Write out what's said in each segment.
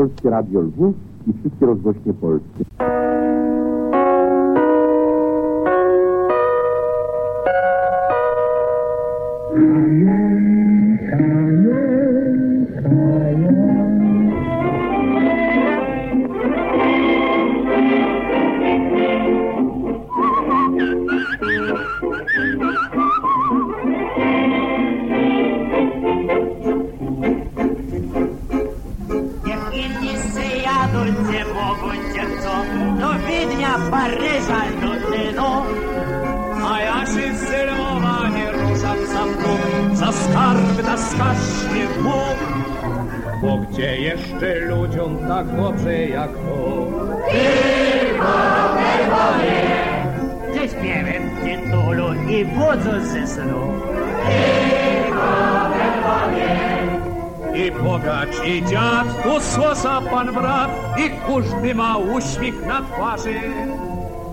Polskie Radio Lwów i wszystkie rozgłośnie polskie. Tak dobrze jak to? Ze śpiewem tytulu i budzą ze snu. I bogacz, i dziad, tu słosa pan brat, i każdy ma uśmiech na twarzy.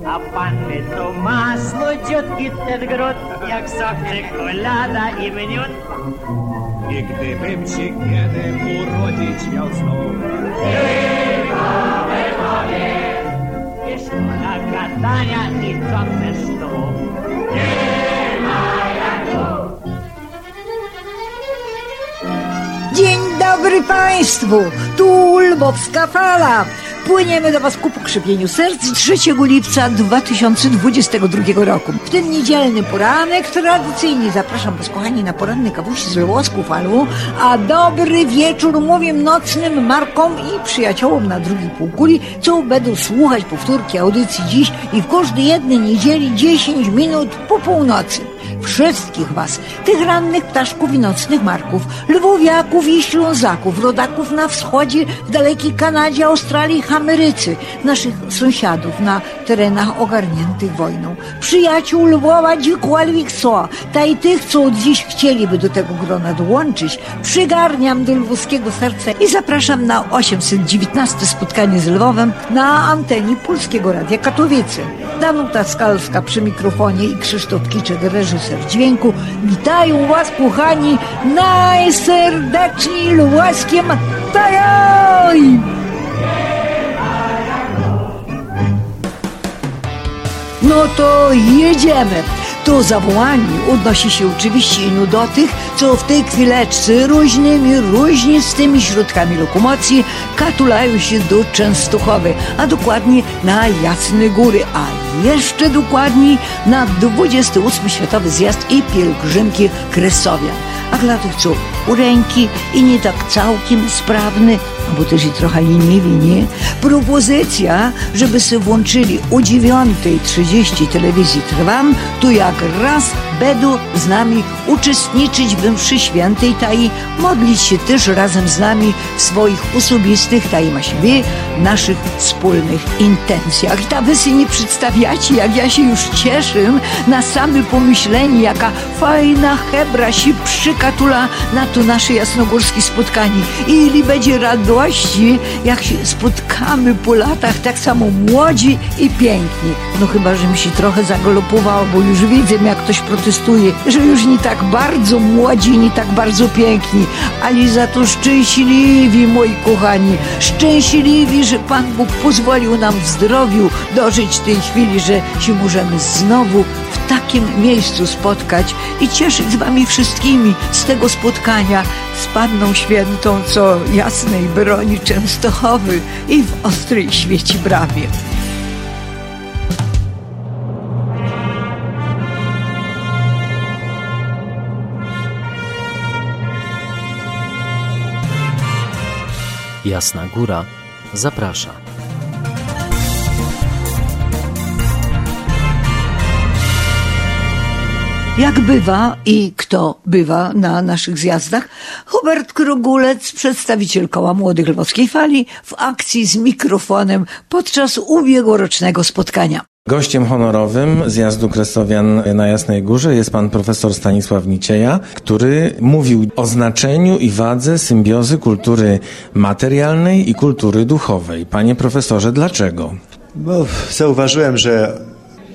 A panny to masło, ciotki ten grot, jak sok czekolada i miód. I gdybym się kiedy urodzić miał znów, Dzień dobry Państwu! Tu Lwowska Fala. Płyniemy do Was ku pokrzepieniu serc 3 lipca 2022 roku. W ten niedzielny poranek tradycyjnie zapraszam Was, kochani, na poranny kawusi z Lwowską Falą, a dobry wieczór mówię nocnym Markom i przyjaciołom na drugiej półkuli, co będą słuchać powtórki audycji dziś i w każdej jednej niedzieli 10 minut po północy wszystkich was, tych rannych ptaszków i nocnych marków, lwowiaków i ślązaków, rodaków na wschodzie, w dalekiej Kanadzie, Australii, Ameryce, naszych sąsiadów na terenach ogarniętych wojną, przyjaciół Lwowa, gdziekolwiek są, ta i tych, co dziś chcieliby do tego grona dołączyć, przygarniam do lwowskiego serca i zapraszam na 819 spotkanie z Lwowem na antenie Polskiego Radia Katowice. Danuta Skalska przy mikrofonie i Krzysztof Kiczek, reżyser dźwięku. Witają Was, kochani, najserdeczniej lwowskie Matajoj! No to jedziemy. To zawołanie odnosi się oczywiście ino do tych, co w tej chwileczce różnymi, różnistymi środkami lokomocji katulają się do Częstochowy, a dokładnie na Jasne Góry, a jeszcze dokładniej na 28 Światowy Zjazd i Pielgrzymki Kresowian. A dla tych, co u ręki i nie tak całkiem sprawny, bo też i trochę leniwi, nie? Propozycja, żeby sobie włączyli o 9.30 telewizji Trwam, tu jak raz będą z nami uczestniczyć w mszy świętej, i modlić się też razem z nami w swoich osobistych, ta i ma się naszych wspólnych intencjach. I ta wysy nie przedstawia jak ja się już cieszę na same pomyślenie, jaka fajna hebra się przykatula na to nasze jasnogórskie spotkanie. I ili będzie radości, jak się spotkamy po latach tak samo młodzi i piękni. No chyba, że mi się trochę zagalopowało, bo już widzę, jak ktoś protestuje, że już nie tak bardzo młodzi, nie tak bardzo piękni, ale za to szczęśliwi, moi kochani, szczęśliwi, że Pan Bóg pozwolił nam w zdrowiu dożyć tej chwili, że się możemy znowu w takim miejscu spotkać i cieszyć z Wami wszystkimi z tego spotkania z Panną Świętą, co jasnej broni Częstochowy i w ostrej świeci bramie. Jasna Góra zaprasza. Jak bywa i kto bywa na naszych zjazdach? Hubert Krogulec, przedstawiciel koła Młodych Lwowskiej Fali, w akcji z mikrofonem podczas ubiegłorocznego spotkania. Gościem honorowym zjazdu Kresowian na Jasnej Górze jest pan profesor Stanisław Nicieja, który mówił o znaczeniu i wadze symbiozy kultury materialnej i kultury duchowej. Panie profesorze, dlaczego? Bo zauważyłem, że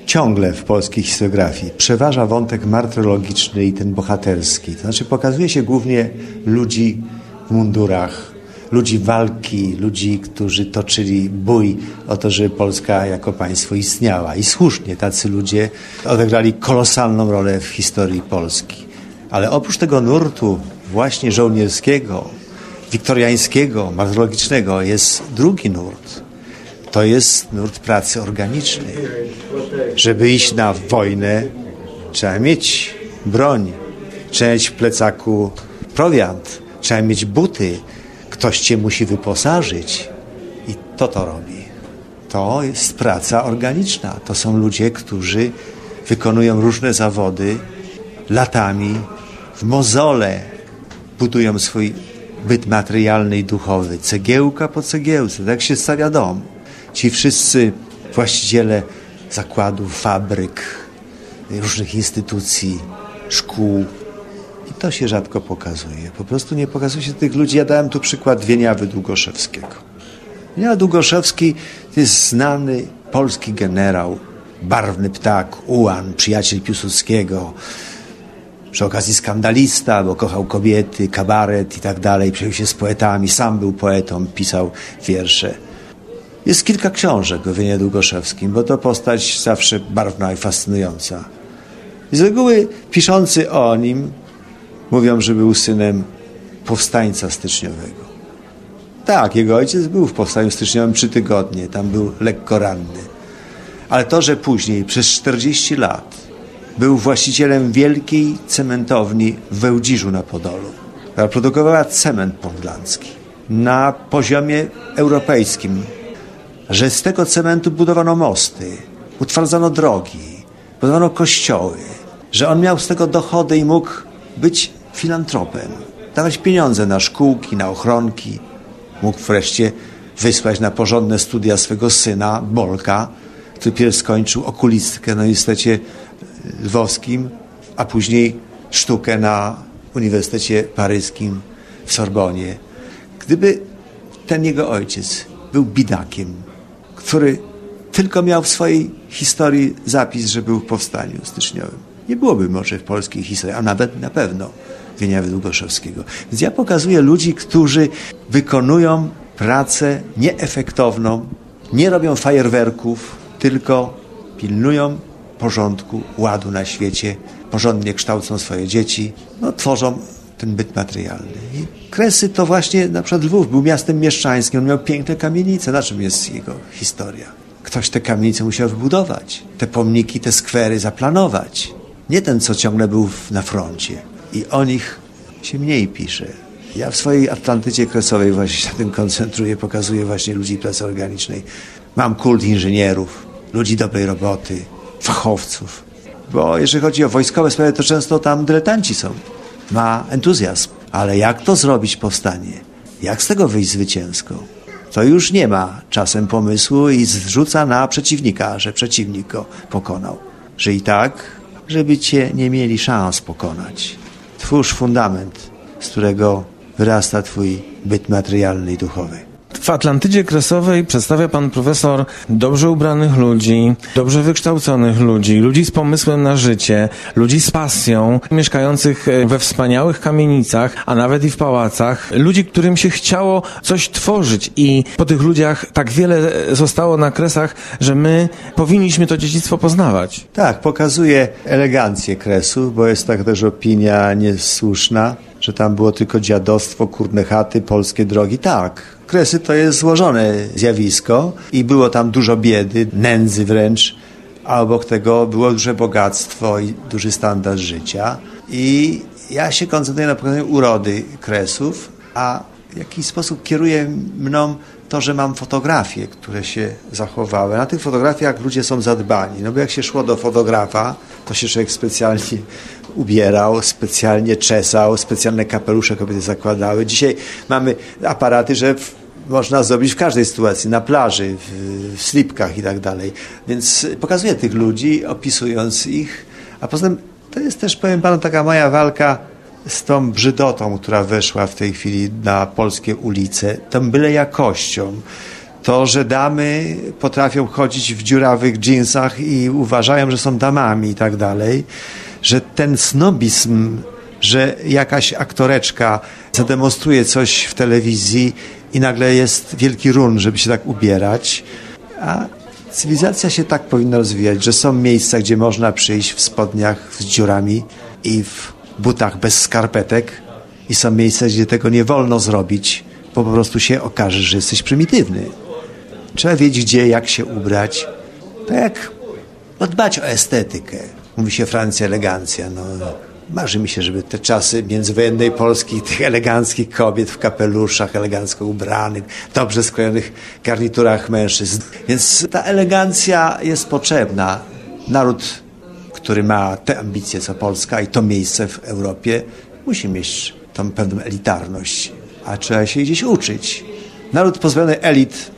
ciągle w polskiej historiografii przeważa wątek martyrologiczny i ten bohaterski. To znaczy pokazuje się głównie ludzi w mundurach, ludzi walki, ludzi, którzy toczyli bój o to, żeby Polska jako państwo istniała. I słusznie tacy ludzie odegrali kolosalną rolę w historii Polski. Ale oprócz tego nurtu właśnie żołnierskiego, wiktoriańskiego, martyrologicznego jest drugi nurt. To jest nurt pracy organicznej. Żeby iść na wojnę, trzeba mieć broń, trzeba mieć w plecaku prowiant, trzeba mieć buty, ktoś cię musi wyposażyć i to to robi. To jest praca organiczna. To są ludzie, którzy wykonują różne zawody latami, w mozole budują swój byt materialny i duchowy, cegiełka po cegiełce, tak się stawia dom. Ci wszyscy właściciele zakładów, fabryk, różnych instytucji, szkół, i to się rzadko pokazuje. Po prostu nie pokazuje się tych ludzi. Ja dałem tu przykład Wieniawy Długoszewskiego. Wieniawa Długoszewski to jest znany polski generał, barwny ptak, ułan, przyjaciel Piłsudskiego, przy okazji skandalista, bo kochał kobiety, kabaret i tak dalej, przejął się z poetami, sam był poetą, pisał wiersze. Jest kilka książek o Wienie Długoszewskim, bo to postać zawsze barwna i fascynująca. I z reguły piszący o nim Mówią, że był synem powstańca styczniowego. Tak, jego ojciec był w powstaniu styczniowym trzy tygodnie, tam był lekko ranny. Ale to, że później przez 40 lat był właścicielem wielkiej cementowni w Wełdziżu na Podolu, która produkowała cement podlandzki na poziomie europejskim, że z tego cementu budowano mosty, utwardzano drogi, budowano kościoły, że on miał z tego dochody i mógł być filantropem, dawać pieniądze na szkółki, na ochronki. Mógł wreszcie wysłać na porządne studia swego syna, Bolka, który pierw skończył okulistykę na Uniwersytecie Lwowskim, a później sztukę na Uniwersytecie Paryskim w Sorbonie. Gdyby ten jego ojciec był bidakiem, który tylko miał w swojej historii zapis, że był w powstaniu styczniowym, nie byłoby może w polskiej historii, a nawet na pewno Wieniawy Długoszewskiego. Więc ja pokazuję ludzi, którzy wykonują pracę nieefektowną, nie robią fajerwerków, tylko pilnują porządku, ładu na świecie, porządnie kształcą swoje dzieci, no, tworzą ten byt materialny. I Kresy to właśnie, na przykład Lwów był miastem mieszczańskim, on miał piękne kamienice. Na czym jest jego historia? Ktoś te kamienice musiał wybudować, te pomniki, te skwery zaplanować. Nie ten, co ciągle był na froncie i o nich się mniej pisze. Ja w swojej Atlantycie Kresowej właśnie się na tym koncentruję, pokazuję właśnie ludzi pracy organicznej. Mam kult inżynierów, ludzi dobrej roboty, fachowców. Bo jeżeli chodzi o wojskowe sprawy, to często tam dyletanci są. Ma entuzjazm. Ale jak to zrobić powstanie? Jak z tego wyjść zwycięsko? to już nie ma czasem pomysłu i zrzuca na przeciwnika, że przeciwnik go pokonał. Że i tak, żeby cię nie mieli szans pokonać. Twórz fundament, z którego wyrasta twój byt materialny i duchowy. W Atlantydzie Kresowej przedstawia pan profesor dobrze ubranych ludzi, dobrze wykształconych ludzi, ludzi z pomysłem na życie, ludzi z pasją, mieszkających e, we wspaniałych kamienicach, a nawet i w pałacach, ludzi, którym się chciało coś tworzyć i po tych ludziach tak wiele zostało na kresach, że my powinniśmy to dziedzictwo poznawać. Tak, pokazuje elegancję kresów, bo jest tak też opinia niesłuszna, że tam było tylko dziadostwo, kurne chaty, polskie drogi. Tak, Kresy to jest złożone zjawisko i było tam dużo biedy, nędzy wręcz, a obok tego było duże bogactwo i duży standard życia. I ja się koncentruję na pokazaniu urody Kresów, a w jakiś sposób kieruje mną to, że mam fotografie, które się zachowały. Na tych fotografiach ludzie są zadbani. No bo jak się szło do fotografa, to się człowiek specjalnie ubierał, specjalnie czesał, specjalne kapelusze kobiety zakładały. Dzisiaj mamy aparaty, że można zrobić w każdej sytuacji, na plaży, w, w slipkach i tak dalej. Więc pokazuję tych ludzi, opisując ich, a poza tym to jest też, powiem panu, taka moja walka z tą brzydotą, która weszła w tej chwili na polskie ulice, tą byle jakością. To, że damy potrafią chodzić w dziurawych dżinsach i uważają, że są damami i tak dalej, że ten snobizm, że jakaś aktoreczka zademonstruje coś w telewizji i nagle jest wielki run, żeby się tak ubierać, a cywilizacja się tak powinna rozwijać, że są miejsca, gdzie można przyjść w spodniach z dziurami i w butach bez skarpetek i są miejsca, gdzie tego nie wolno zrobić, bo po prostu się okaże, że jesteś prymitywny. Trzeba wiedzieć, gdzie, jak się ubrać. Tak jak dbać o estetykę. Mówi się Francja, elegancja. No, Marzy mi się, żeby te czasy międzywojennej Polski, tych eleganckich kobiet w kapeluszach, elegancko ubranych, dobrze skrojonych garniturach mężczyzn. Więc ta elegancja jest potrzebna. Naród, który ma te ambicje co Polska i to miejsce w Europie, musi mieć tą pewną elitarność, a trzeba się gdzieś uczyć. Naród pozbawiony elit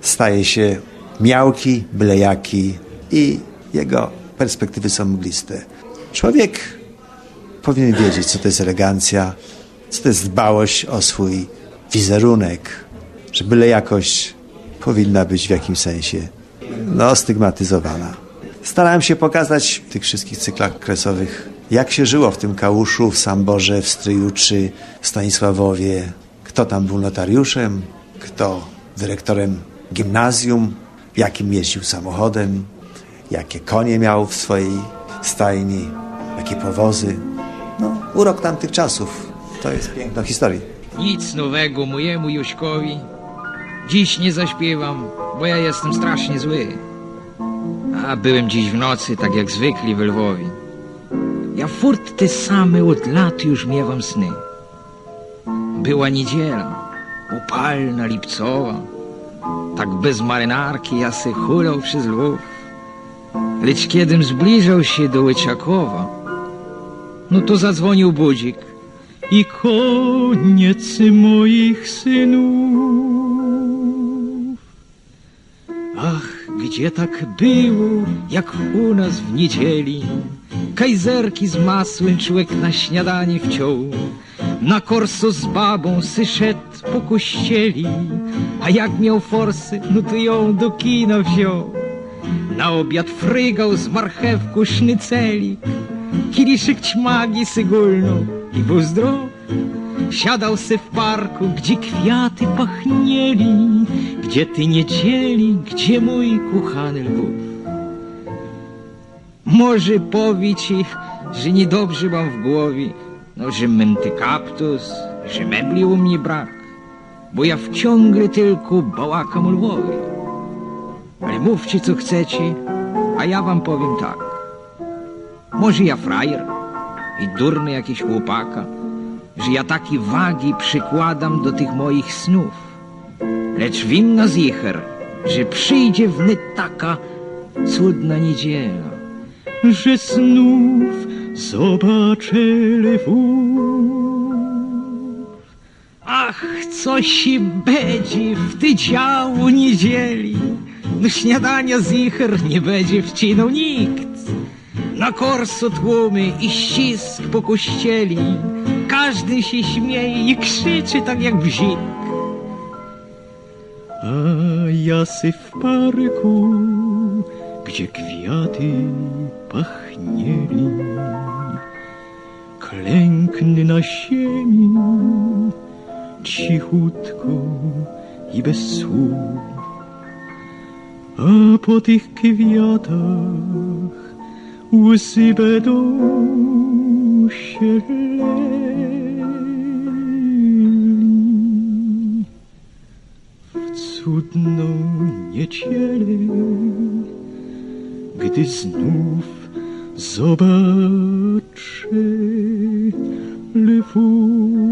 staje się miałki, bylejaki i jego perspektywy są mgliste. Człowiek powinien wiedzieć, co to jest elegancja, co to jest dbałość o swój wizerunek, że byle jakość powinna być w jakimś sensie no, stygmatyzowana. Starałem się pokazać w tych wszystkich cyklach kresowych, jak się żyło w tym Kałuszu, w Samborze, w Stryju czy Stanisławowie, kto tam był notariuszem, kto dyrektorem gimnazjum, jakim jeździł samochodem, jakie konie miał w swojej stajni, jakie powozy. No, urok tamtych czasów. To jest piękna historia. Nic nowego mojemu Juśkowi. Dziś nie zaśpiewam, bo ja jestem strasznie zły. A byłem dziś w nocy, tak jak zwykli w Lwowie. Ja furt te same od lat już miewam sny. Była niedziela, upalna, lipcowa. Tak bez marynarki ja se hulał przez Lwów. Lecz kiedym zbliżał się do Łyczakowa, no to zadzwonił budzik. I koniec moich synów. Ach, gdzie tak było, jak u nas w niedzieli. Kajzerki z masłem człowiek na śniadanie wciął. Na korso z babą syszedł po kościeli, a jak miał forsy, no to ją do kina wziął. Na obiad frygał z marchewku sznycelik, kieliszek ćmagi sygulną i był zdrów. Siadał se w parku, gdzie kwiaty pachnieli, gdzie ty niedzieli, gdzie mój kuchany Lwów. Może powie ci, że niedobrze mam w głowie, no, że męty kaptus, że mebli u mnie brak, bo ja wciągle tylko bałakam o Lwowie. Ale mówcie co chcecie, a ja wam powiem tak. Może ja frajer i durny jakiś chłopaka, że ja takie wagi przykładam do tych moich snów. Lecz wiem na zicher, że przyjdzie wnet taka cudna niedziela, że snów zobaczę lwów. Ach, Ach, coś będzie w ty działu niedzieli. No śniadania z icher nie będzie wcinał nikt. Na korsu tłumy i ścisk po kościeli. Każdy się śmieje i krzyczy tak jak bzik. A ja sy w parku, gdzie kwiaty pachnieli. Klęknę na ziemi, cichutko i bez słów. A po tych kwiatach łzy będą się. W cudną niedzielę, gdy znów zobaczę lwów.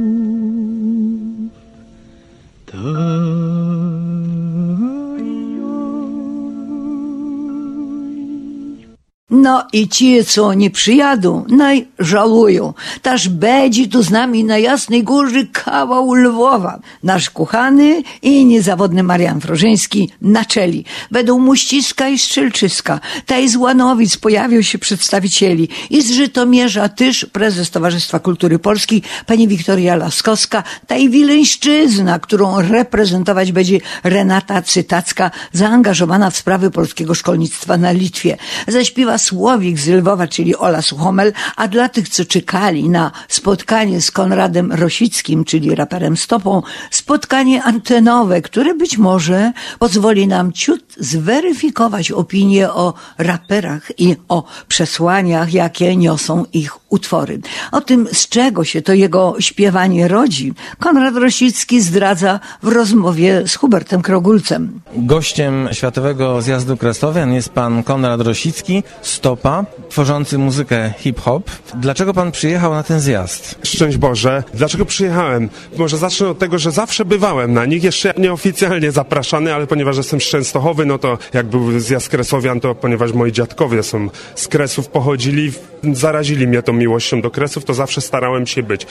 No i ci, co nie przyjadą, naj żalują. Taż będzie tu z nami na Jasnej Górze kawał Lwowa. Nasz kochany i niezawodny Marian Frożyński na czeli. Będą Muściska i Strzelczyska. Taj z Łanowic pojawią się przedstawicieli. I z Żytomierza też prezes Towarzystwa Kultury Polskiej, pani Wiktoria Laskowska. Taj Wileńszczyzna, którą reprezentować będzie Renata Cytacka, zaangażowana w sprawy polskiego szkolnictwa na Litwie. Zaśpiewa Słowik z Lwowa, czyli Ola Suchomel, a dla tych, co czekali na spotkanie z Konradem Rosickim, czyli raperem Stopą, spotkanie antenowe, które być może pozwoli nam ciut zweryfikować opinię o raperach i o przesłaniach, jakie niosą ich utwory. O tym, z czego się to jego śpiewanie rodzi, Konrad Rosicki zdradza w rozmowie z Hubertem Krogulcem. Gościem Światowego Zjazdu Kresowian jest pan Konrad Rosicki, stopa, tworzący muzykę hip-hop. Dlaczego pan przyjechał na ten zjazd? Szczęść Boże. Dlaczego przyjechałem? Może zacznę od tego, że zawsze bywałem na nich, jeszcze nieoficjalnie zapraszany, ale ponieważ jestem z Częstochowy, no to jak był zjazd Kresowian, to ponieważ moi dziadkowie są z Kresów, pochodzili, zarazili mnie tą miłością do Kresów, to zawsze starałem się być.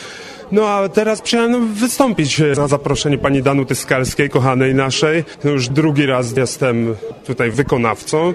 No a teraz przyjechałem wystąpić na zaproszenie pani Danuty Skalskiej, kochanej naszej. Już drugi raz jestem tutaj wykonawcą.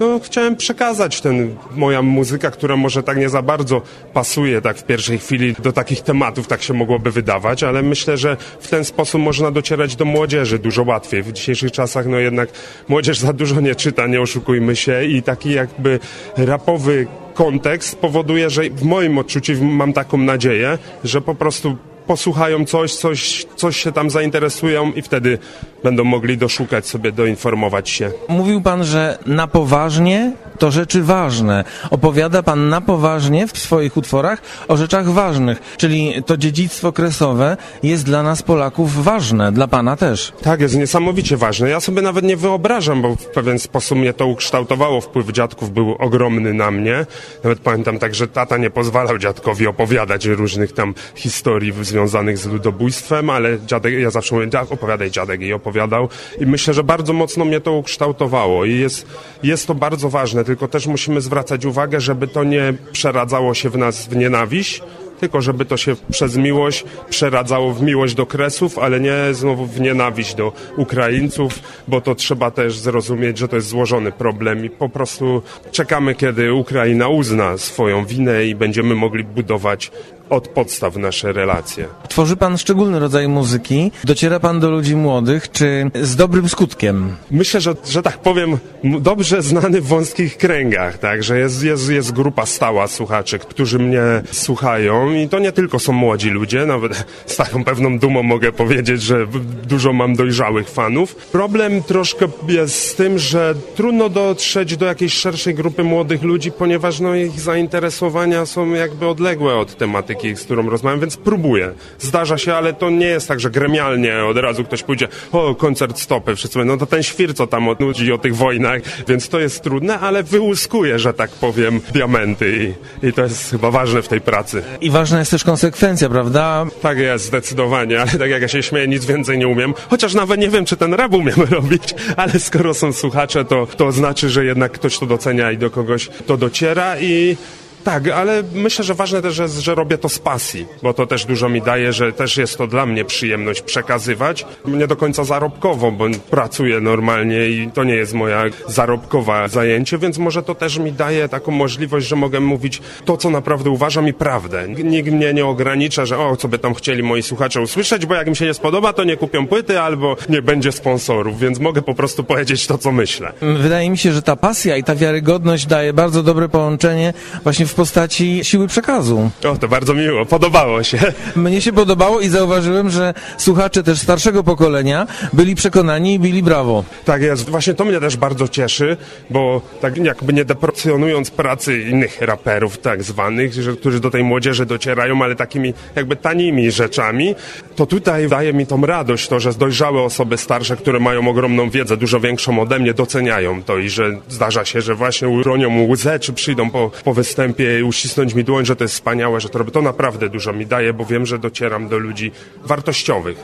No, chciałem przekazać ten, moja muzyka, która może tak nie za bardzo pasuje tak w pierwszej chwili do takich tematów, tak się mogłoby wydawać, ale myślę, że w ten sposób można docierać do młodzieży dużo łatwiej. W dzisiejszych czasach no jednak młodzież za dużo nie czyta, nie oszukujmy się i taki jakby rapowy kontekst powoduje, że w moim odczuciu mam taką nadzieję, że po prostu posłuchają coś, coś, coś się tam zainteresują i wtedy będą mogli doszukać sobie, doinformować się. Mówił pan, że na poważnie to rzeczy ważne. Opowiada pan na poważnie w swoich utworach o rzeczach ważnych, czyli to dziedzictwo kresowe jest dla nas Polaków ważne, dla pana też. Tak, jest niesamowicie ważne. Ja sobie nawet nie wyobrażam, bo w pewien sposób mnie to ukształtowało. Wpływ dziadków był ogromny na mnie. Nawet pamiętam tak, że tata nie pozwalał dziadkowi opowiadać różnych tam historii związanych z ludobójstwem, ale dziadek, ja zawsze mówię, opowiadaj dziadek i opowiadał. I myślę, że bardzo mocno mnie to ukształtowało i jest, jest to bardzo ważne, tylko też musimy zwracać uwagę, żeby to nie przeradzało się w nas w nienawiść, tylko żeby to się przez miłość przeradzało w miłość do Kresów, ale nie znowu w nienawiść do Ukraińców, bo to trzeba też zrozumieć, że to jest złożony problem i po prostu czekamy, kiedy Ukraina uzna swoją winę i będziemy mogli budować od podstaw nasze relacje. Tworzy pan szczególny rodzaj muzyki, dociera pan do ludzi młodych, czy z dobrym skutkiem? Myślę, że, że tak powiem, dobrze znany w wąskich kręgach, tak, że jest, jest, jest grupa stała słuchaczy, którzy mnie słuchają i to nie tylko są młodzi ludzie, nawet z taką pewną dumą mogę powiedzieć, że dużo mam dojrzałych fanów. Problem troszkę jest z tym, że trudno dotrzeć do jakiejś szerszej grupy młodych ludzi, ponieważ no, ich zainteresowania są jakby odległe od tematyki z którą rozmawiam, więc próbuję. Zdarza się, ale to nie jest tak, że gremialnie od razu ktoś pójdzie, o, koncert stopy, wszyscy no to ten świr, co tam nudzi o tych wojnach, więc to jest trudne, ale wyłuskuję, że tak powiem, diamenty i, i to jest chyba ważne w tej pracy. I ważna jest też konsekwencja, prawda? Tak jest, zdecydowanie, ale tak jak ja się śmieję, nic więcej nie umiem, chociaż nawet nie wiem, czy ten rap umiem robić, ale skoro są słuchacze, to, to znaczy, że jednak ktoś to docenia i do kogoś to dociera i Tak, ale myślę, że ważne też jest, że robię to z pasji, bo to też dużo mi daje, że też jest to dla mnie przyjemność przekazywać. Nie do końca zarobkowo, bo pracuję normalnie i to nie jest moja zarobkowa zajęcie, więc może to też mi daje taką możliwość, że mogę mówić to, co naprawdę uważam i prawdę. Nikt mnie nie ogranicza, że o, co by tam chcieli moi słuchacze usłyszeć, bo jak mi się nie spodoba, to nie kupią płyty albo nie będzie sponsorów, więc mogę po prostu powiedzieć to, co myślę. Wydaje mi się, że ta pasja i ta wiarygodność daje bardzo dobre połączenie właśnie w postaci siły przekazu. O, to bardzo miło, podobało się. Mnie się podobało i zauważyłem, że słuchacze też starszego pokolenia byli przekonani i bili brawo. Tak jest, właśnie to mnie też bardzo cieszy, bo tak jakby nie deprecjonując pracy innych raperów tak zwanych, że, którzy do tej młodzieży docierają, ale takimi jakby tanimi rzeczami, to tutaj daje mi tą radość to, że dojrzałe osoby starsze, które mają ogromną wiedzę, dużo większą ode mnie, doceniają to i że zdarza się, że właśnie uronią łzę, czy przyjdą po, po występie i uścisnąć mi dłoń, że to jest wspaniałe, że to robię. To naprawdę dużo mi daje, bo wiem, że docieram do ludzi wartościowych.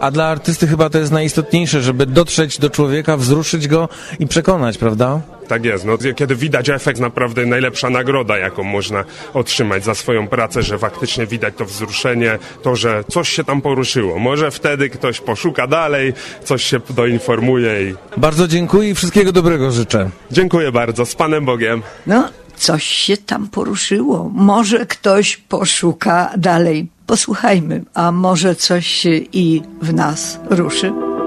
A dla artysty chyba to jest najistotniejsze, żeby dotrzeć do człowieka, wzruszyć go i przekonać, prawda? Tak jest. No, kiedy widać efekt, naprawdę najlepsza nagroda, jaką można otrzymać za swoją pracę, że faktycznie widać to wzruszenie, to, że coś się tam poruszyło. Może wtedy ktoś poszuka dalej, coś się doinformuje i... Bardzo dziękuję i wszystkiego dobrego życzę. Dziękuję bardzo. Z Panem Bogiem. No, coś się tam poruszyło. Może ktoś poszuka dalej. Posłuchajmy, a może coś się i w nas ruszy.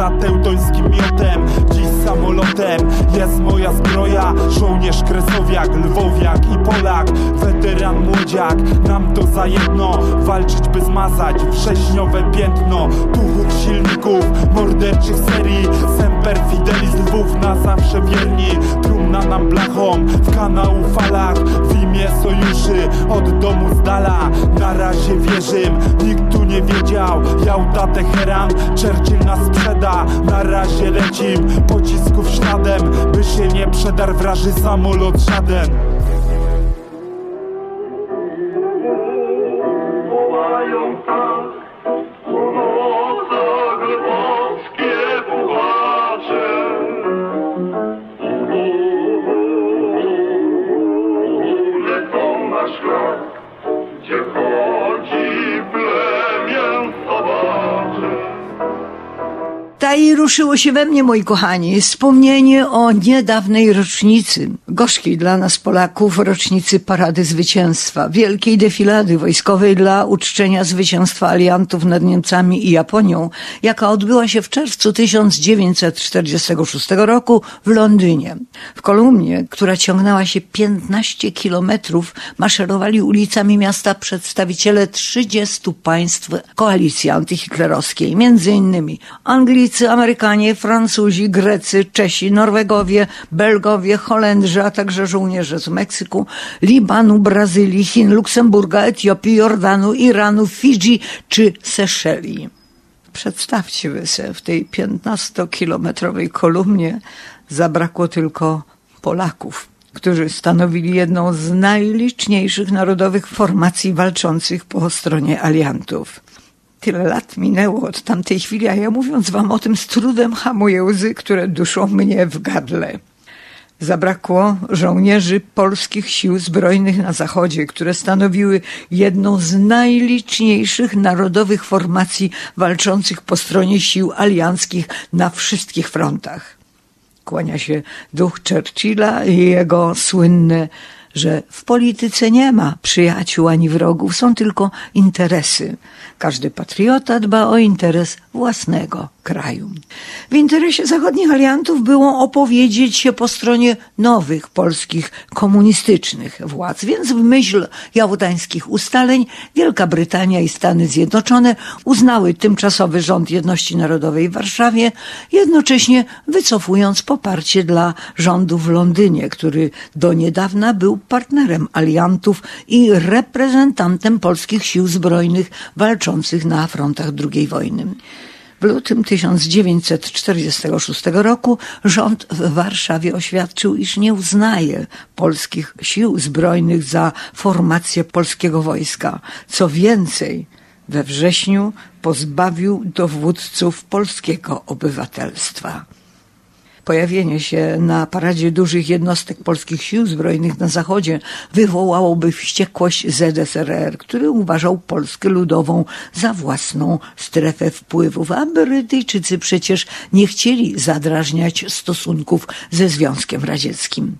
Za teutońskim miotem Dziś samolotem. Jest moja zbroja Żołnierz kresowiak, lwowiak i polak. Weteran młodziak, nam to za jedno. Walczyć by zmazać wrześniowe piętno. Puchów silników, morderczych serii. Semper Fidelis lwów na zawsze wierni Trumna nam blachą w kanału falach. W imię sojuszy od domu z dala. Na razie wierzym, nikt tu nie wiedział. Jałta Teheran, Churchill nas sprzeda. Na razie lecim, pocisków śladem By się nie przedarł wraży samolot żaden Ta i ruszyło się we mnie, moi kochani, wspomnienie o niedawnej rocznicy, gorzkiej dla nas Polaków rocznicy Parady Zwycięstwa, wielkiej defilady wojskowej dla uczczenia zwycięstwa aliantów nad Niemcami i Japonią, jaka odbyła się w czerwcu 1946 roku w Londynie. W kolumnie, która ciągnęła się 15 kilometrów, maszerowali ulicami miasta przedstawiciele 30 państw koalicji antyhitlerowskiej, między innymi Anglicy, Amerykanie, Francuzi, Grecy, Czesi, Norwegowie, Belgowie, Holendrzy, a także żołnierze z Meksyku, Libanu, Brazylii, Chin, Luksemburga, Etiopii, Jordanu, Iranu, Fidżi czy Seszeli. Przedstawcie wy sobie, w tej 15-kilometrowej kolumnie zabrakło tylko Polaków, którzy stanowili jedną z najliczniejszych narodowych formacji walczących po stronie aliantów. Tyle lat minęło od tamtej chwili, a ja mówiąc wam o tym z trudem hamuję łzy, które duszą mnie w gardle. Zabrakło żołnierzy polskich sił zbrojnych na Zachodzie, które stanowiły jedną z najliczniejszych narodowych formacji walczących po stronie sił alianckich na wszystkich frontach. Kłania się duch Churchilla i jego słynne, że w polityce nie ma przyjaciół ani wrogów, są tylko interesy. Każdy patriota dba o interes własnego kraju. W interesie zachodnich aliantów było opowiedzieć się po stronie nowych polskich komunistycznych władz, więc w myśl jałtańskich ustaleń Wielka Brytania i Stany Zjednoczone uznały tymczasowy rząd jedności narodowej w Warszawie, jednocześnie wycofując poparcie dla rządu w Londynie, który do niedawna był partnerem aliantów i reprezentantem polskich sił zbrojnych walczących na frontach II wojny. W lutym 1946 roku rząd w Warszawie oświadczył, iż nie uznaje polskich sił zbrojnych za formację polskiego wojska. Co więcej, we wrześniu pozbawił dowódców polskiego obywatelstwa. Pojawienie się na paradzie dużych jednostek polskich sił zbrojnych na zachodzie wywołałoby wściekłość ZSRR, który uważał Polskę Ludową za własną strefę wpływów, a Brytyjczycy przecież nie chcieli zadrażniać stosunków ze Związkiem Radzieckim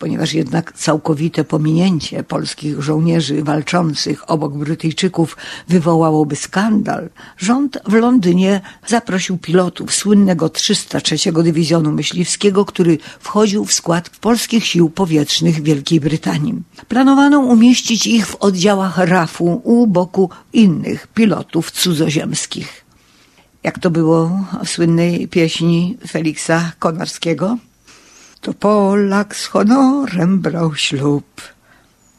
ponieważ jednak całkowite pominięcie polskich żołnierzy walczących obok Brytyjczyków wywołałoby skandal, rząd w Londynie zaprosił pilotów słynnego 303 Dywizjonu Myśliwskiego, który wchodził w skład polskich sił powietrznych Wielkiej Brytanii. Planowano umieścić ich w oddziałach RAF-u u boku innych pilotów cudzoziemskich. Jak to było w słynnej pieśni Feliksa Konarskiego? To Polak z honorem brał ślub.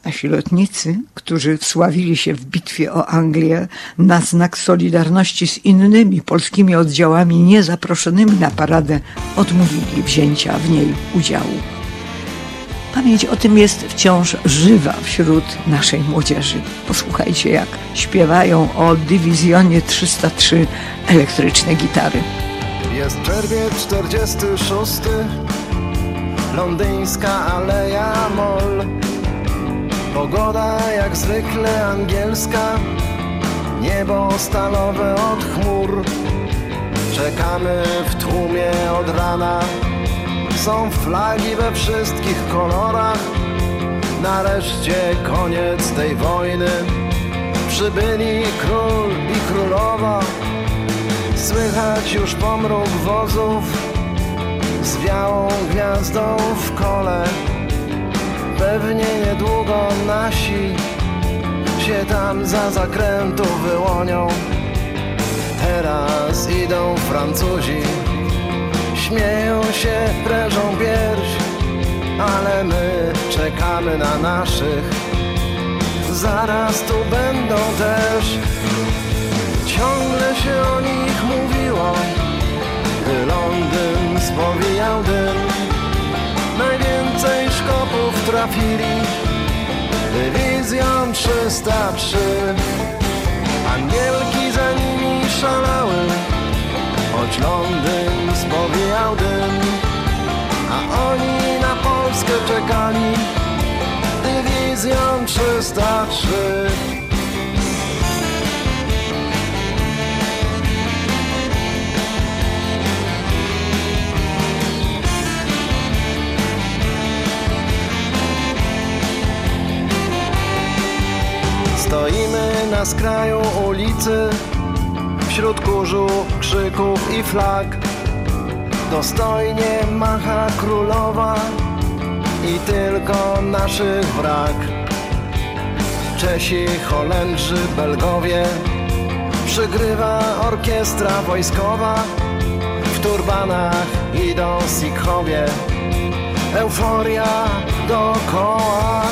Nasi lotnicy, którzy wsławili się w bitwie o Anglię na znak solidarności z innymi polskimi oddziałami niezaproszonymi na paradę, odmówili wzięcia w niej udziału. Pamięć o tym jest wciąż żywa wśród naszej młodzieży. Posłuchajcie, jak śpiewają o dywizjonie 303 elektryczne gitary. Jest czerwiec 46 londyńska aleja mol. Pogoda jak zwykle angielska. Niebo stalowe od chmur. Czekamy w tłumie od rana. Są flagi we wszystkich kolorach. Nareszcie koniec tej wojny. Przybyli król i królowa. Słychać już pomruk wozów z białą gwiazdą w kole. Pewnie niedługo nasi się tam za zakrętu wyłonią. Teraz idą Francuzi, śmieją się, prężą pierś, ale my czekamy na naszych. Zaraz tu będą też, ciągle się o nich mówiło gdy Londyn spowijał dym. Najwięcej szkopów trafili Dywizją 303 Angielki za nimi szalały Choć Londyn spowijał dym. A oni na Polskę czekali Dywizją 303 na skraju ulicy Wśród kurzu, krzyków i flag. Dostojnie macha królowa I tylko naszych wrak. Czesi, Holendrzy, Belgowie. Przygrywa orkiestra wojskowa. W turbanach idą Sikhowie. Euforia dookoła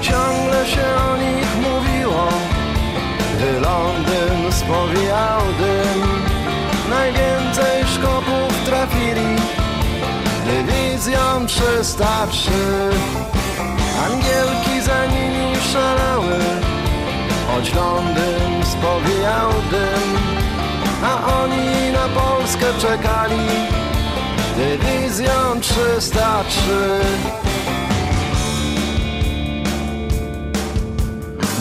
Ciągle się o nich mówiło Gdy Londyn spowijał dym Najwięcej szkopów trafili. Dywizją 303 Angielki za nimi szalały. Choć Londyn spowijał dym A oni na Polskę czekali. Dywizją 303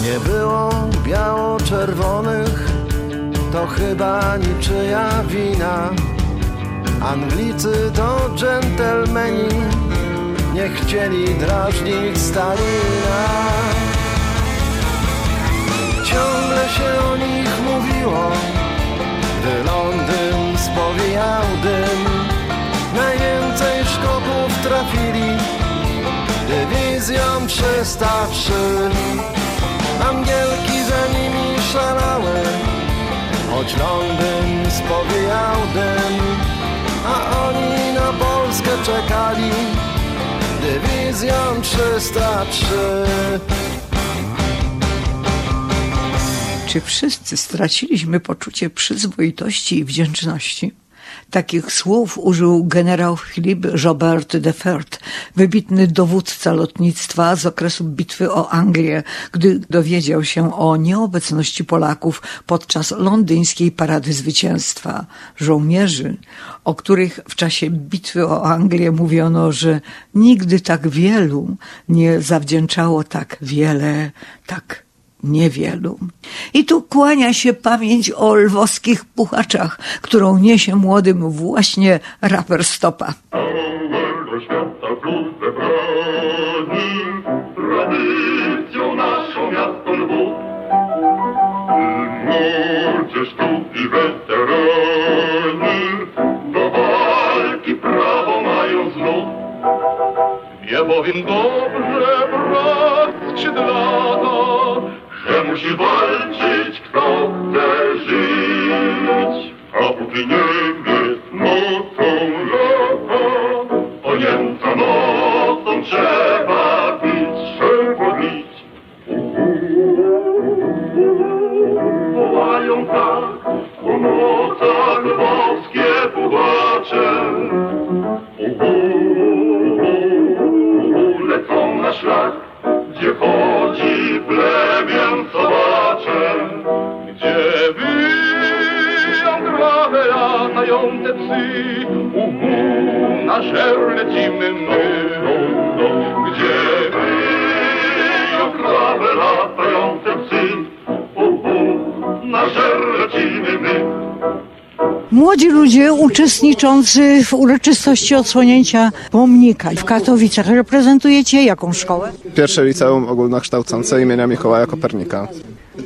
Nie było biało-czerwonych, to chyba niczyja wina. Anglicy to dżentelmeni, nie chcieli drażnić Stalina. Ciągle się o nich mówiło, gdy Londyn spowijał dym. Najwięcej szkoków trafili dywizją 303. Angielki za nimi szalały Choć Londyn spowijał dym A oni na Polskę czekali. Dywizją 303 Czy wszyscy straciliśmy poczucie przyzwoitości i wdzięczności? Takich słów użył generał Philippe Jobert de Fert, wybitny dowódca lotnictwa z okresu bitwy o Anglię, gdy dowiedział się o nieobecności Polaków podczas londyńskiej parady zwycięstwa. Żołnierzy, o których w czasie bitwy o Anglię mówiono, że nigdy tak wielu nie zawdzięczało tak wiele, tak niewielu. I tu kłania się pamięć o lwowskich puchaczach, którą niesie młodym właśnie raper Stopa. Bowiem dobrze musi walczyć kto chce żyć. A póki Niemiec nocą lata, o Niemca nocą trzeba bić, trzeba bić. Wołają tak po nocach lwowskie latające psy, uhu, na żer lecimy my. Gdzie wyją krwawe latające psy, uhu, na żer lecimy my. Młodzi ludzie uczestniczący w uroczystości odsłonięcia pomnika w Katowicach. Reprezentujecie jaką szkołę? Pierwsze liceum ogólnokształcące imienia Mikołaja Kopernika.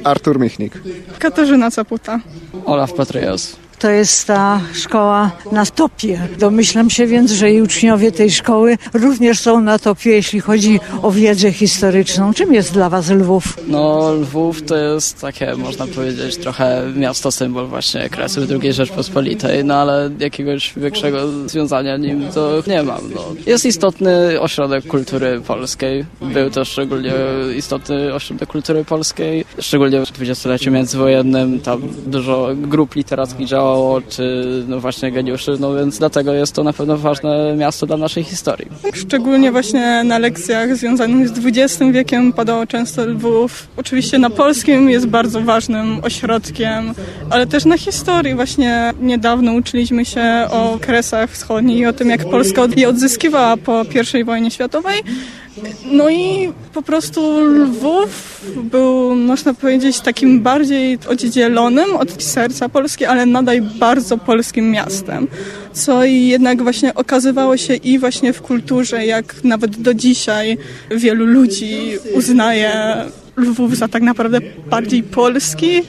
Artur Michnik. Katarzyna Caputa. Olaf Patryos. To jest ta szkoła na topie. Domyślam się więc, że i uczniowie tej szkoły również są na topie, jeśli chodzi o wiedzę historyczną. Czym jest dla Was Lwów? No, Lwów to jest takie, można powiedzieć, trochę miasto symbol właśnie kresu II Rzeczpospolitej, no ale jakiegoś większego związania nim to nie mam. No. Jest istotny ośrodek kultury polskiej. Był to szczególnie istotny ośrodek kultury polskiej, szczególnie w dwudziestoleciu międzywojennym. Tam dużo grup literackich działało, czy no właśnie geniuszy, no więc dlatego jest to na pewno ważne miasto dla naszej historii. Szczególnie właśnie na lekcjach związanych z XX wiekiem padało często Lwów. Oczywiście na polskim jest bardzo ważnym ośrodkiem, ale też na historii. Właśnie niedawno uczyliśmy się o Kresach Wschodnich i o tym, jak Polska je odzyskiwała po I wojnie światowej. No i po prostu Lwów był, można powiedzieć, takim bardziej oddzielonym od serca Polski, ale nadal bardzo polskim miastem. Co jednak właśnie okazywało się i właśnie w kulturze, jak nawet do dzisiaj wielu ludzi uznaje Lwów za tak naprawdę bardziej polski.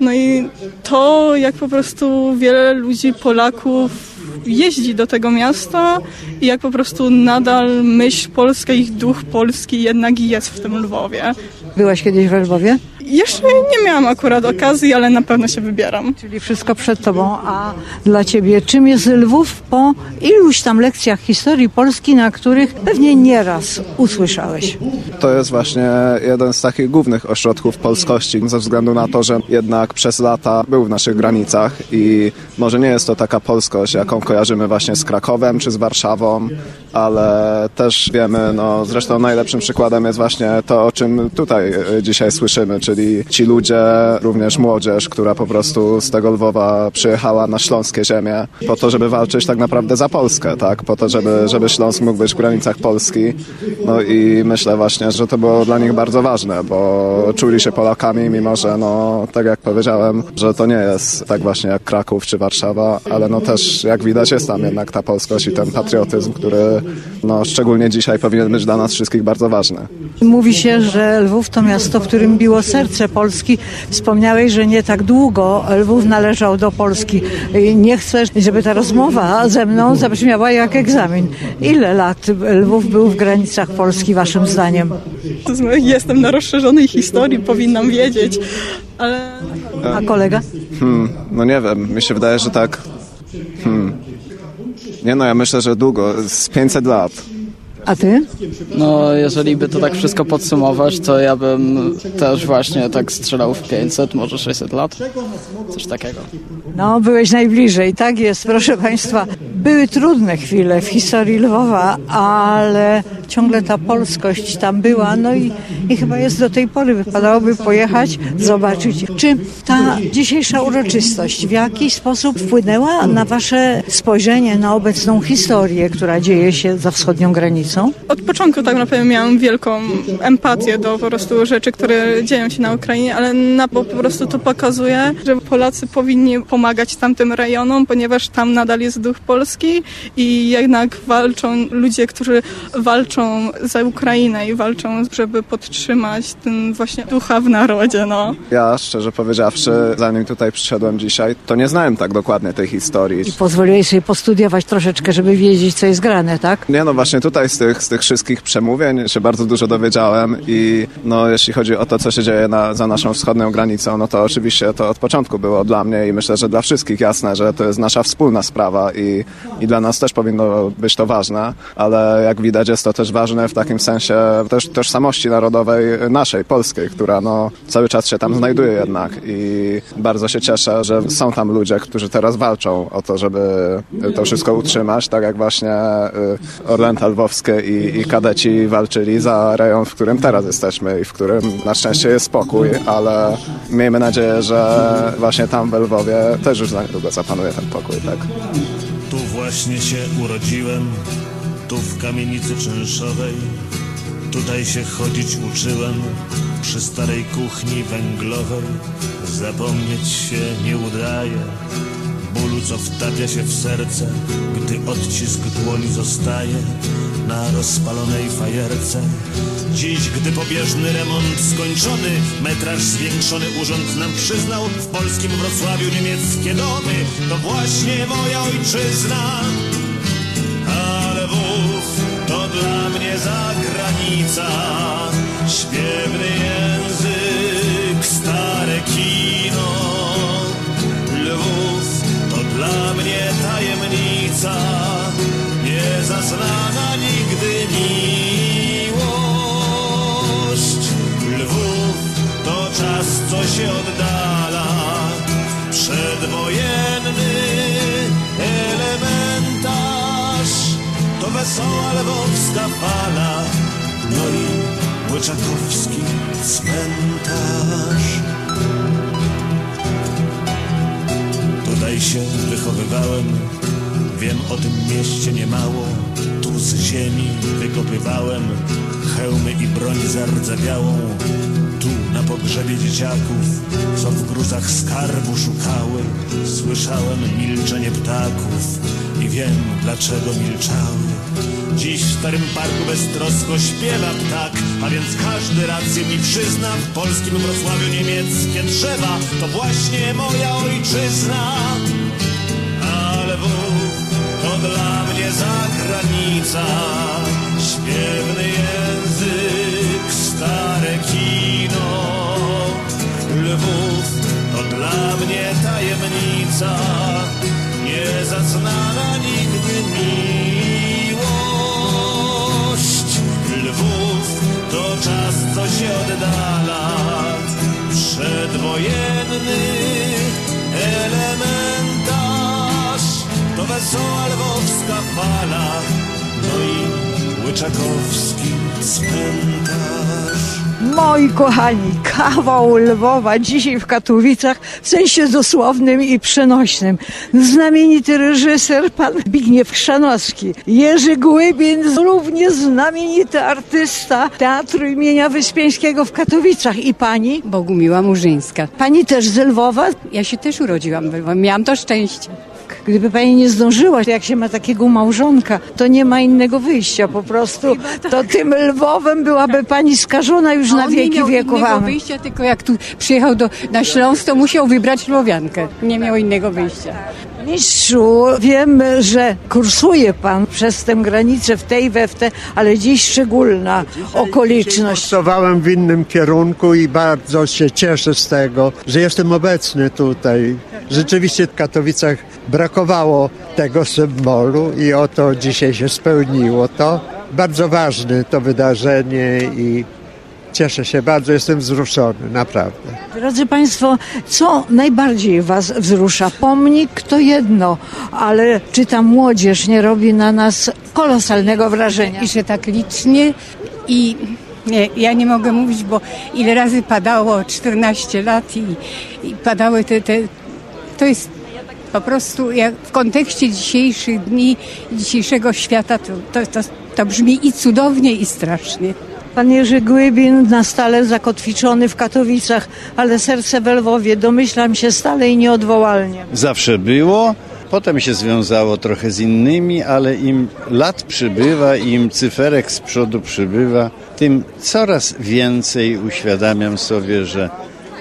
No i to, jak po prostu wiele ludzi, Polaków jeździ do tego miasta i jak po prostu nadal myśl polska, ich duch polski jednak jest w tym Lwowie. Byłaś kiedyś w Lwowie? Jeszcze nie miałam akurat okazji, ale na pewno się wybieram. Czyli wszystko przed tobą. A dla ciebie czym jest Lwów po iluś tam lekcjach historii Polski, na których pewnie nieraz usłyszałeś? To jest właśnie jeden z takich głównych ośrodków polskości, ze względu na to, że jednak przez lata był w naszych granicach i może nie jest to taka polskość, jaką kojarzymy właśnie z Krakowem czy z Warszawą, ale też wiemy, no zresztą najlepszym przykładem jest właśnie to, o czym tutaj e, dzisiaj słyszymy, czyli ci ludzie, również młodzież, która po prostu z tego Lwowa przyjechała na śląskie ziemie po to, żeby walczyć tak naprawdę za Polskę, tak? Po to, żeby, żeby Śląsk mógł być w granicach Polski. No i myślę właśnie, że to było dla nich bardzo ważne, bo czuli się Polakami, mimo że no, tak jak powiedziałem, że to nie jest tak właśnie jak Kraków czy Warszawa, ale no też jak widać jest tam jednak ta polskość i ten patriotyzm, który no szczególnie dzisiaj powinien być dla nas wszystkich bardzo ważny. Mówi się, że Lwów to miasto, w którym biło serce serce Polski. Wspomniałeś, że nie tak długo Lwów należał do Polski. Nie chcę, żeby ta rozmowa ze mną zabrzmiała jak egzamin. Ile lat Lwów był w granicach Polski, waszym zdaniem? Jestem na rozszerzonej historii, powinnam wiedzieć, ale... A kolega? Hmm, no nie wiem, mi się wydaje, że tak... Hmm. Nie no, ja myślę, że długo, z 500 lat. A ty? No, jeżeli by to tak wszystko podsumować, to ja bym też właśnie tak strzelał w 500, może 600 lat. Coś takiego. No, byłeś najbliżej, tak jest, proszę Państwa. Były trudne chwile w historii Lwowa, ale ciągle ta polskość tam była, no i, i chyba jest do tej pory. Wypadałoby pojechać, zobaczyć. Czy ta dzisiejsza uroczystość w jakiś sposób wpłynęła na Wasze spojrzenie na obecną historię, która dzieje się za wschodnią granicą? Od początku tak naprawdę miałam wielką empatię do po prostu rzeczy, które dzieją się na Ukrainie, ale na po prostu to pokazuje, że Polacy powinni pomagać tamtym rejonom, ponieważ tam nadal jest duch polski i jednak walczą ludzie, którzy walczą za Ukrainę i walczą, żeby podtrzymać ten właśnie ducha w narodzie, no. Ja, szczerze powiedziawszy, zanim tutaj przyszedłem dzisiaj, to nie znałem tak dokładnie tej historii. I pozwoliłeś sobie postudiować troszeczkę, żeby wiedzieć, co jest grane, tak? Nie, no właśnie tutaj z tych, z tych wszystkich przemówień się bardzo dużo dowiedziałem i no, jeśli chodzi o to, co się dzieje na, za naszą wschodnią granicą, no to oczywiście to od początku było dla mnie i myślę, że dla wszystkich jasne, że to jest nasza wspólna sprawa i, i dla nas też powinno być to ważne, ale jak widać jest to też ważne w takim sensie też tożsamości narodowej naszej, polskiej, która no, cały czas się tam znajduje jednak i bardzo się cieszę, że są tam ludzie, którzy teraz walczą o to, żeby to wszystko utrzymać, tak jak właśnie y, Orlęta Lwowskie i, i kadeci walczyli za rejon, w którym teraz jesteśmy i w którym na szczęście jest spokój, ale miejmy nadzieję, że właśnie tam w Lwowie też już za niedługo zapanuje ten pokój, tak? Tu właśnie się urodziłem, tu w kamienicy czynszowej. Tutaj się chodzić uczyłem, przy starej kuchni węglowej. Zapomnieć się nie udaje, bólu co wtapia się w serce, gdy odcisk dłoni zostaje na rozpalonej fajerce. Dziś, gdy pobieżny remont skończony, metraż zwiększony urząd nam przyznał, w polskim Wrocławiu niemieckie domy, to właśnie moja ojczyzna. Ale Lwów to dla mnie zagranica, śpiewny język, stare kino. Lwów to dla mnie tajemnica, niezaznana nigdy miłość. Lwów to czas, co się oddala, przedwojenny elementarz. Wesoła lwowska fala, no i łyczakowski cmentarz. Tutaj się wychowywałem, wiem o tym mieście niemało. Tu z ziemi wykopywałem hełmy i broń zardzewiałą. Tu na pogrzebie dzieciaków, co w gruzach skarbu szukały, słyszałem milczenie ptaków i wiem dlaczego milczały. Dziś w starym parku beztrosko śpiewa ptak, a więc każdy rację mi przyzna. W polskim Wrocławiu niemieckie drzewa to właśnie moja ojczyzna. Ale Lwów to dla mnie zagranica, śpiewny język, stare kino. Lwów to dla mnie tajemnica, niezaznana nigdy miłość. Czas, co się oddala, przedwojenny elementarz. To wesoła lwowska fala, no i łyczakowski cmentarz. Moi kochani, kawał Lwowa dzisiaj w Katowicach w sensie dosłownym i przenośnym. Znamienity reżyser pan Zbigniew Chrzanowski, Jerzy Głybin, równie znamienity artysta Teatru imienia Wyspiańskiego w Katowicach. I pani? Bogumiła Murzyńska. Pani też z Lwowa? Ja się też urodziłam w Lwowie. Miałam to szczęście. Gdyby pani nie zdążyła, jak się ma takiego małżonka, to nie ma innego wyjścia po prostu. To tym Lwowem byłaby pani skażona już na nie wieki miał wieków. innego Amen. wyjścia, tylko jak tu przyjechał do, na Śląsk, to musiał wybrać Lwowiankę. Nie miał innego wyjścia. Mistrzu, wiem, że kursuje pan przez tę granicę w tej we w te, ale dziś szczególna okoliczność. Kursowałem w innym kierunku i bardzo się cieszę z tego, że jestem obecny tutaj. Rzeczywiście w Katowicach brakowało tego symbolu i oto dzisiaj się spełniło to. Bardzo ważne to wydarzenie i cieszę się bardzo, jestem wzruszony, naprawdę. Drodzy Państwo, co najbardziej Was wzrusza? Pomnik to jedno, ale czy ta młodzież nie robi na nas kolosalnego wrażenia? I że tak licznie i nie, ja nie mogę mówić, bo ile razy padało 14 lat i, i padały te, te... To jest po prostu jak w kontekście dzisiejszych dni, dzisiejszego świata, to, to, to, to brzmi i cudownie, i strasznie. Pan Jerzy Głybin na stale zakotwiczony w Katowicach, ale serce we Lwowie, domyślam się stale i nieodwołalnie. Zawsze było. Potem się związało trochę z innymi, ale im lat przybywa, im cyferek z przodu przybywa, tym coraz więcej uświadamiam sobie, że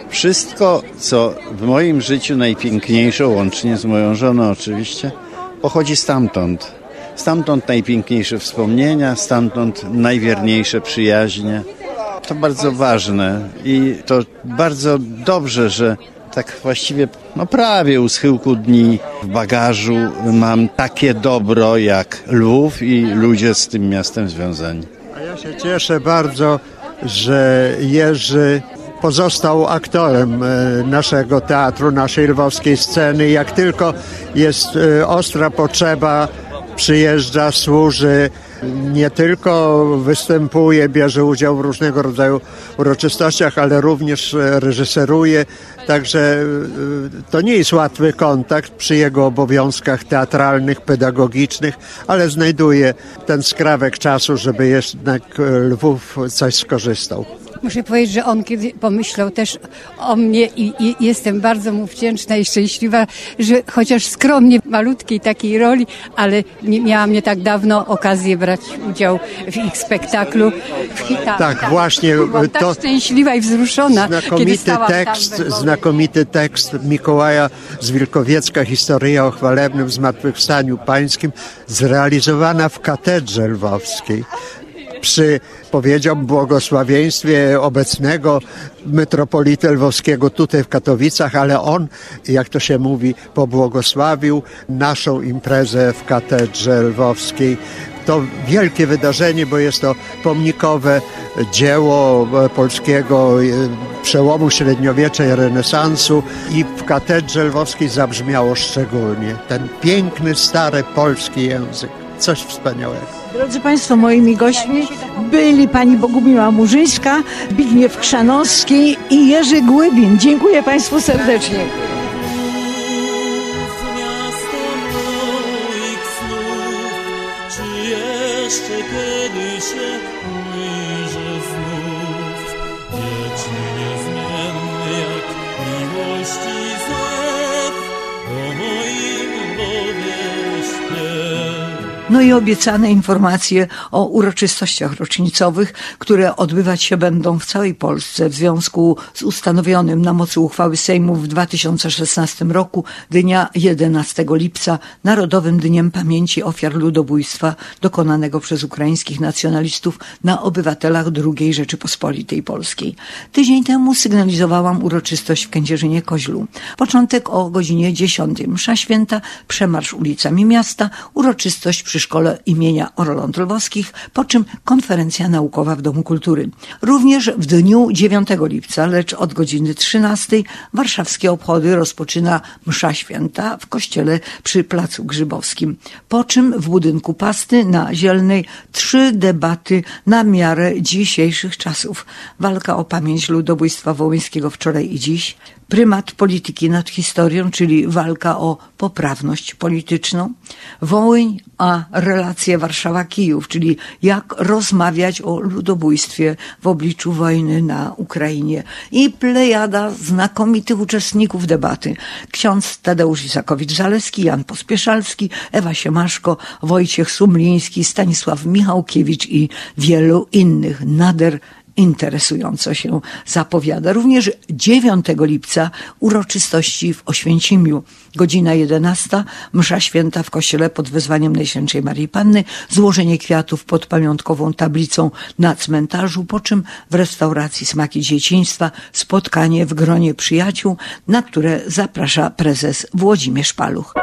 wszystko, co w moim życiu najpiękniejsze, łącznie z moją żoną oczywiście, pochodzi stamtąd. Stamtąd najpiękniejsze wspomnienia, stamtąd najwierniejsze przyjaźnie. To bardzo ważne i to bardzo dobrze, że tak właściwie no prawie u schyłku dni w bagażu mam takie dobro jak Lwów i ludzie z tym miastem związani. A ja się cieszę bardzo, że Jerzy pozostał aktorem e, naszego teatru, naszej lwowskiej sceny. Jak tylko jest e, ostra potrzeba, przyjeżdża, służy, nie tylko występuje, bierze udział w różnego rodzaju uroczystościach, ale również e, reżyseruje. Także to nie jest łatwy kontakt przy jego obowiązkach teatralnych, pedagogicznych, ale znajduje ten skrawek czasu, żeby jednak Lwów coś skorzystał. Muszę powiedzieć, że on kiedy pomyślał też o mnie i, i jestem bardzo mu wdzięczna i szczęśliwa, że chociaż skromnie w malutkiej takiej roli, ale nie miałam nie tak dawno okazję brać udział w ich spektaklu w hitach. Tak, właśnie, Byłam tak to- szczęśliwa i wzruszona, kiedy stałam tekst, tam znakomity tekst Mikołaja z Wilkowiecka, historia o chwalebnym zmartwychwstaniu pańskim, zrealizowana w katedrze lwowskiej. Przy, powiedziałbym, błogosławieństwie obecnego metropolity lwowskiego tutaj w Katowicach, ale on, jak to się mówi, pobłogosławił naszą imprezę w katedrze lwowskiej. To wielkie wydarzenie, bo jest to pomnikowe dzieło polskiego e, przełomu średniowiecza i renesansu i w katedrze lwowskiej zabrzmiało szczególnie ten piękny, stary polski język. Coś wspaniałego. Drodzy Państwo, moimi gośćmi byli pani Bogumiła Murzyńska, Zbigniew Chrzanowski i Jerzy Głybin. Dziękuję Państwu serdecznie. Czy jeszcze kiedy się No i obiecane informacje o uroczystościach rocznicowych, które odbywać się będą w całej Polsce w związku z ustanowionym na mocy uchwały Sejmu w 2016 roku dnia 11 lipca Narodowym Dniem Pamięci Ofiar Ludobójstwa dokonanego przez ukraińskich nacjonalistów na obywatelach II Rzeczypospolitej Polskiej. Tydzień temu sygnalizowałam uroczystość w Kędzierzynie Koźlu. Początek o godzinie 10. Msza święta, przemarsz ulicami miasta, uroczystość przy szkole imienia Orląt Lwowskich, po czym konferencja naukowa w Domu Kultury. Również w dniu 9 lipca, lecz od godziny 13 warszawskie obchody rozpoczyna msza święta w kościele przy Placu Grzybowskim. Po czym w budynku Pasty na Zielnej trzy debaty na miarę dzisiejszych czasów. Walka o pamięć ludobójstwa wołyńskiego wczoraj i dziś, prymat polityki nad historią, czyli walka o poprawność polityczną, Wołyń a relacje Warszawa-Kijów, czyli jak rozmawiać o ludobójstwie w obliczu wojny na Ukrainie. I plejada znakomitych uczestników debaty. Ksiądz Tadeusz Isakowicz-Zaleski, Jan Pospieszalski, Ewa Siemaszko, Wojciech Sumliński, Stanisław Michałkiewicz i wielu innych nader interesująco się zapowiada. Również 9 lipca uroczystości w Oświęcimiu. Godzina 11, msza święta w kościele pod wezwaniem Najświętszej Marii Panny, złożenie kwiatów pod pamiątkową tablicą na cmentarzu, po czym w restauracji Smaki Dzieciństwa spotkanie w gronie przyjaciół, na które zaprasza prezes Włodzimierz Paluch.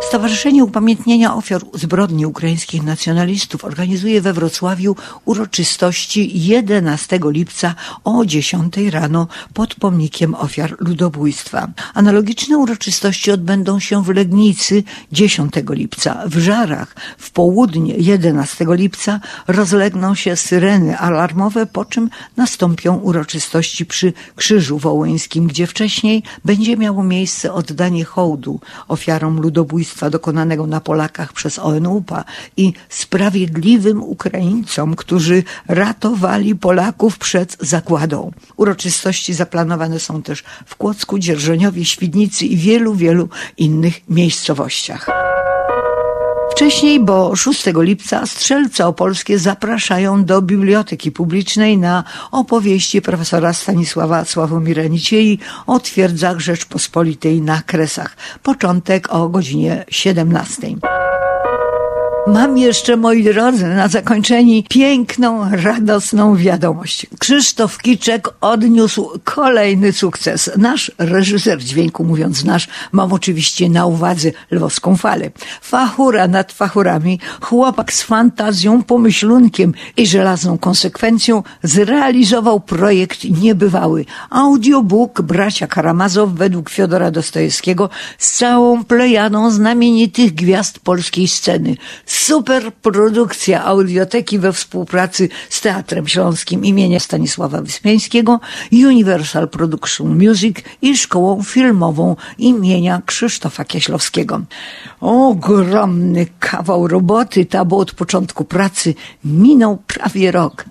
Stowarzyszenie Upamiętnienia Ofiar Zbrodni Ukraińskich Nacjonalistów organizuje we Wrocławiu uroczystości 11 lipca o 10 rano pod pomnikiem ofiar ludobójstwa. Analogiczne uroczystości odbędą się w Legnicy 10 lipca. W Żarach w południe 11 lipca rozlegną się syreny alarmowe, po czym nastąpią uroczystości przy Krzyżu Wołyńskim, gdzie wcześniej będzie miało miejsce oddanie hołdu ofiarom ludobójstwa dokonanego na Polakach przez ONUPA i sprawiedliwym Ukraińcom, którzy ratowali Polaków przed zagładą. Uroczystości zaplanowane są też w Kłodzku, Dzierżoniowie, Świdnicy i wielu, wielu innych miejscowościach. Wcześniej, bo 6 lipca Strzelce Opolskie zapraszają do Biblioteki Publicznej na opowieści profesora Stanisława Sławomira Niciei o twierdzach Rzeczpospolitej na Kresach. Początek o godzinie 17. Mam jeszcze, moi drodzy, na zakończenie piękną, radosną wiadomość. Krzysztof Kiczek odniósł kolejny sukces. Nasz reżyser dźwięku, mówiąc nasz, mam oczywiście na uwadze lwowską falę. Fachura nad fachurami, chłopak z fantazją, pomyślunkiem i żelazną konsekwencją zrealizował projekt niebywały. Audiobook bracia Karamazow według Fiodora Dostojewskiego z całą plejadą znamienitych gwiazd polskiej sceny super produkcja audioteki we współpracy z Teatrem Śląskim imienia Stanisława Wyspiańskiego, Universal Production Music i Szkołą Filmową imienia Krzysztofa Kieślowskiego. Ogromny kawał roboty, ta, bo od początku pracy minął prawie rok.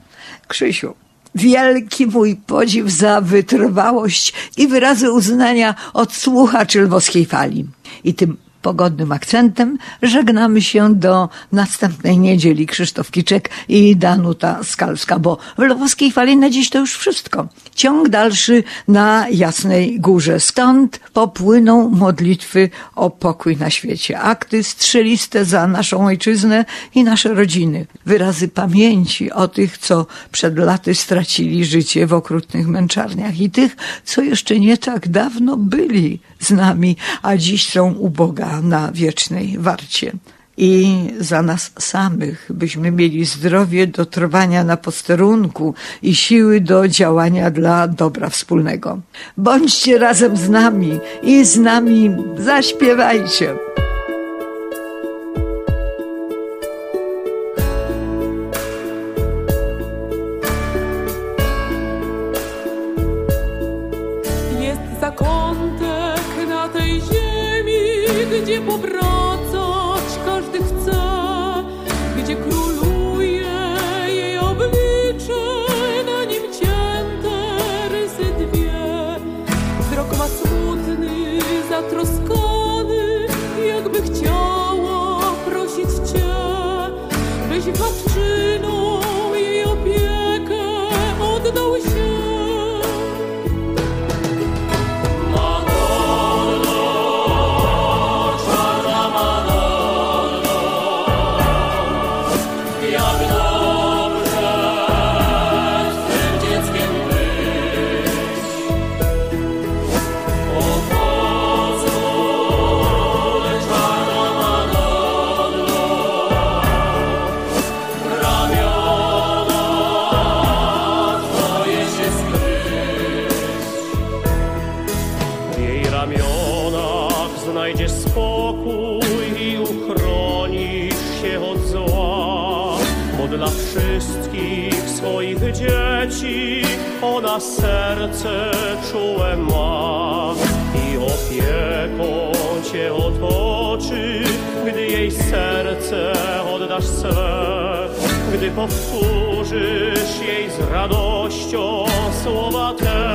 Krzysiu, wielki mój podziw za wytrwałość i wyrazy uznania od słuchaczy lwowskiej fali. I tym pogodnym akcentem żegnamy się do następnej niedzieli. Krzysztof Kiczek i Danuta Skalska, bo w Lwowskiej Fali na dziś to już wszystko. Ciąg dalszy na Jasnej Górze. Stąd popłyną modlitwy o pokój na świecie. Akty strzeliste za naszą ojczyznę i nasze rodziny. Wyrazy pamięci o tych, co przed laty stracili życie w okrutnych męczarniach i tych, co jeszcze nie tak dawno byli z nami, a dziś są u Boga na wiecznej warcie. I za nas samych, byśmy mieli zdrowie do trwania na posterunku i siły do działania dla dobra wspólnego. Bądźcie razem z nami i z nami zaśpiewajcie. Dzieci ona serce czułe ma i opieką cię otoczy, gdy jej serce oddasz swe, gdy powtórzysz jej z radością słowa te.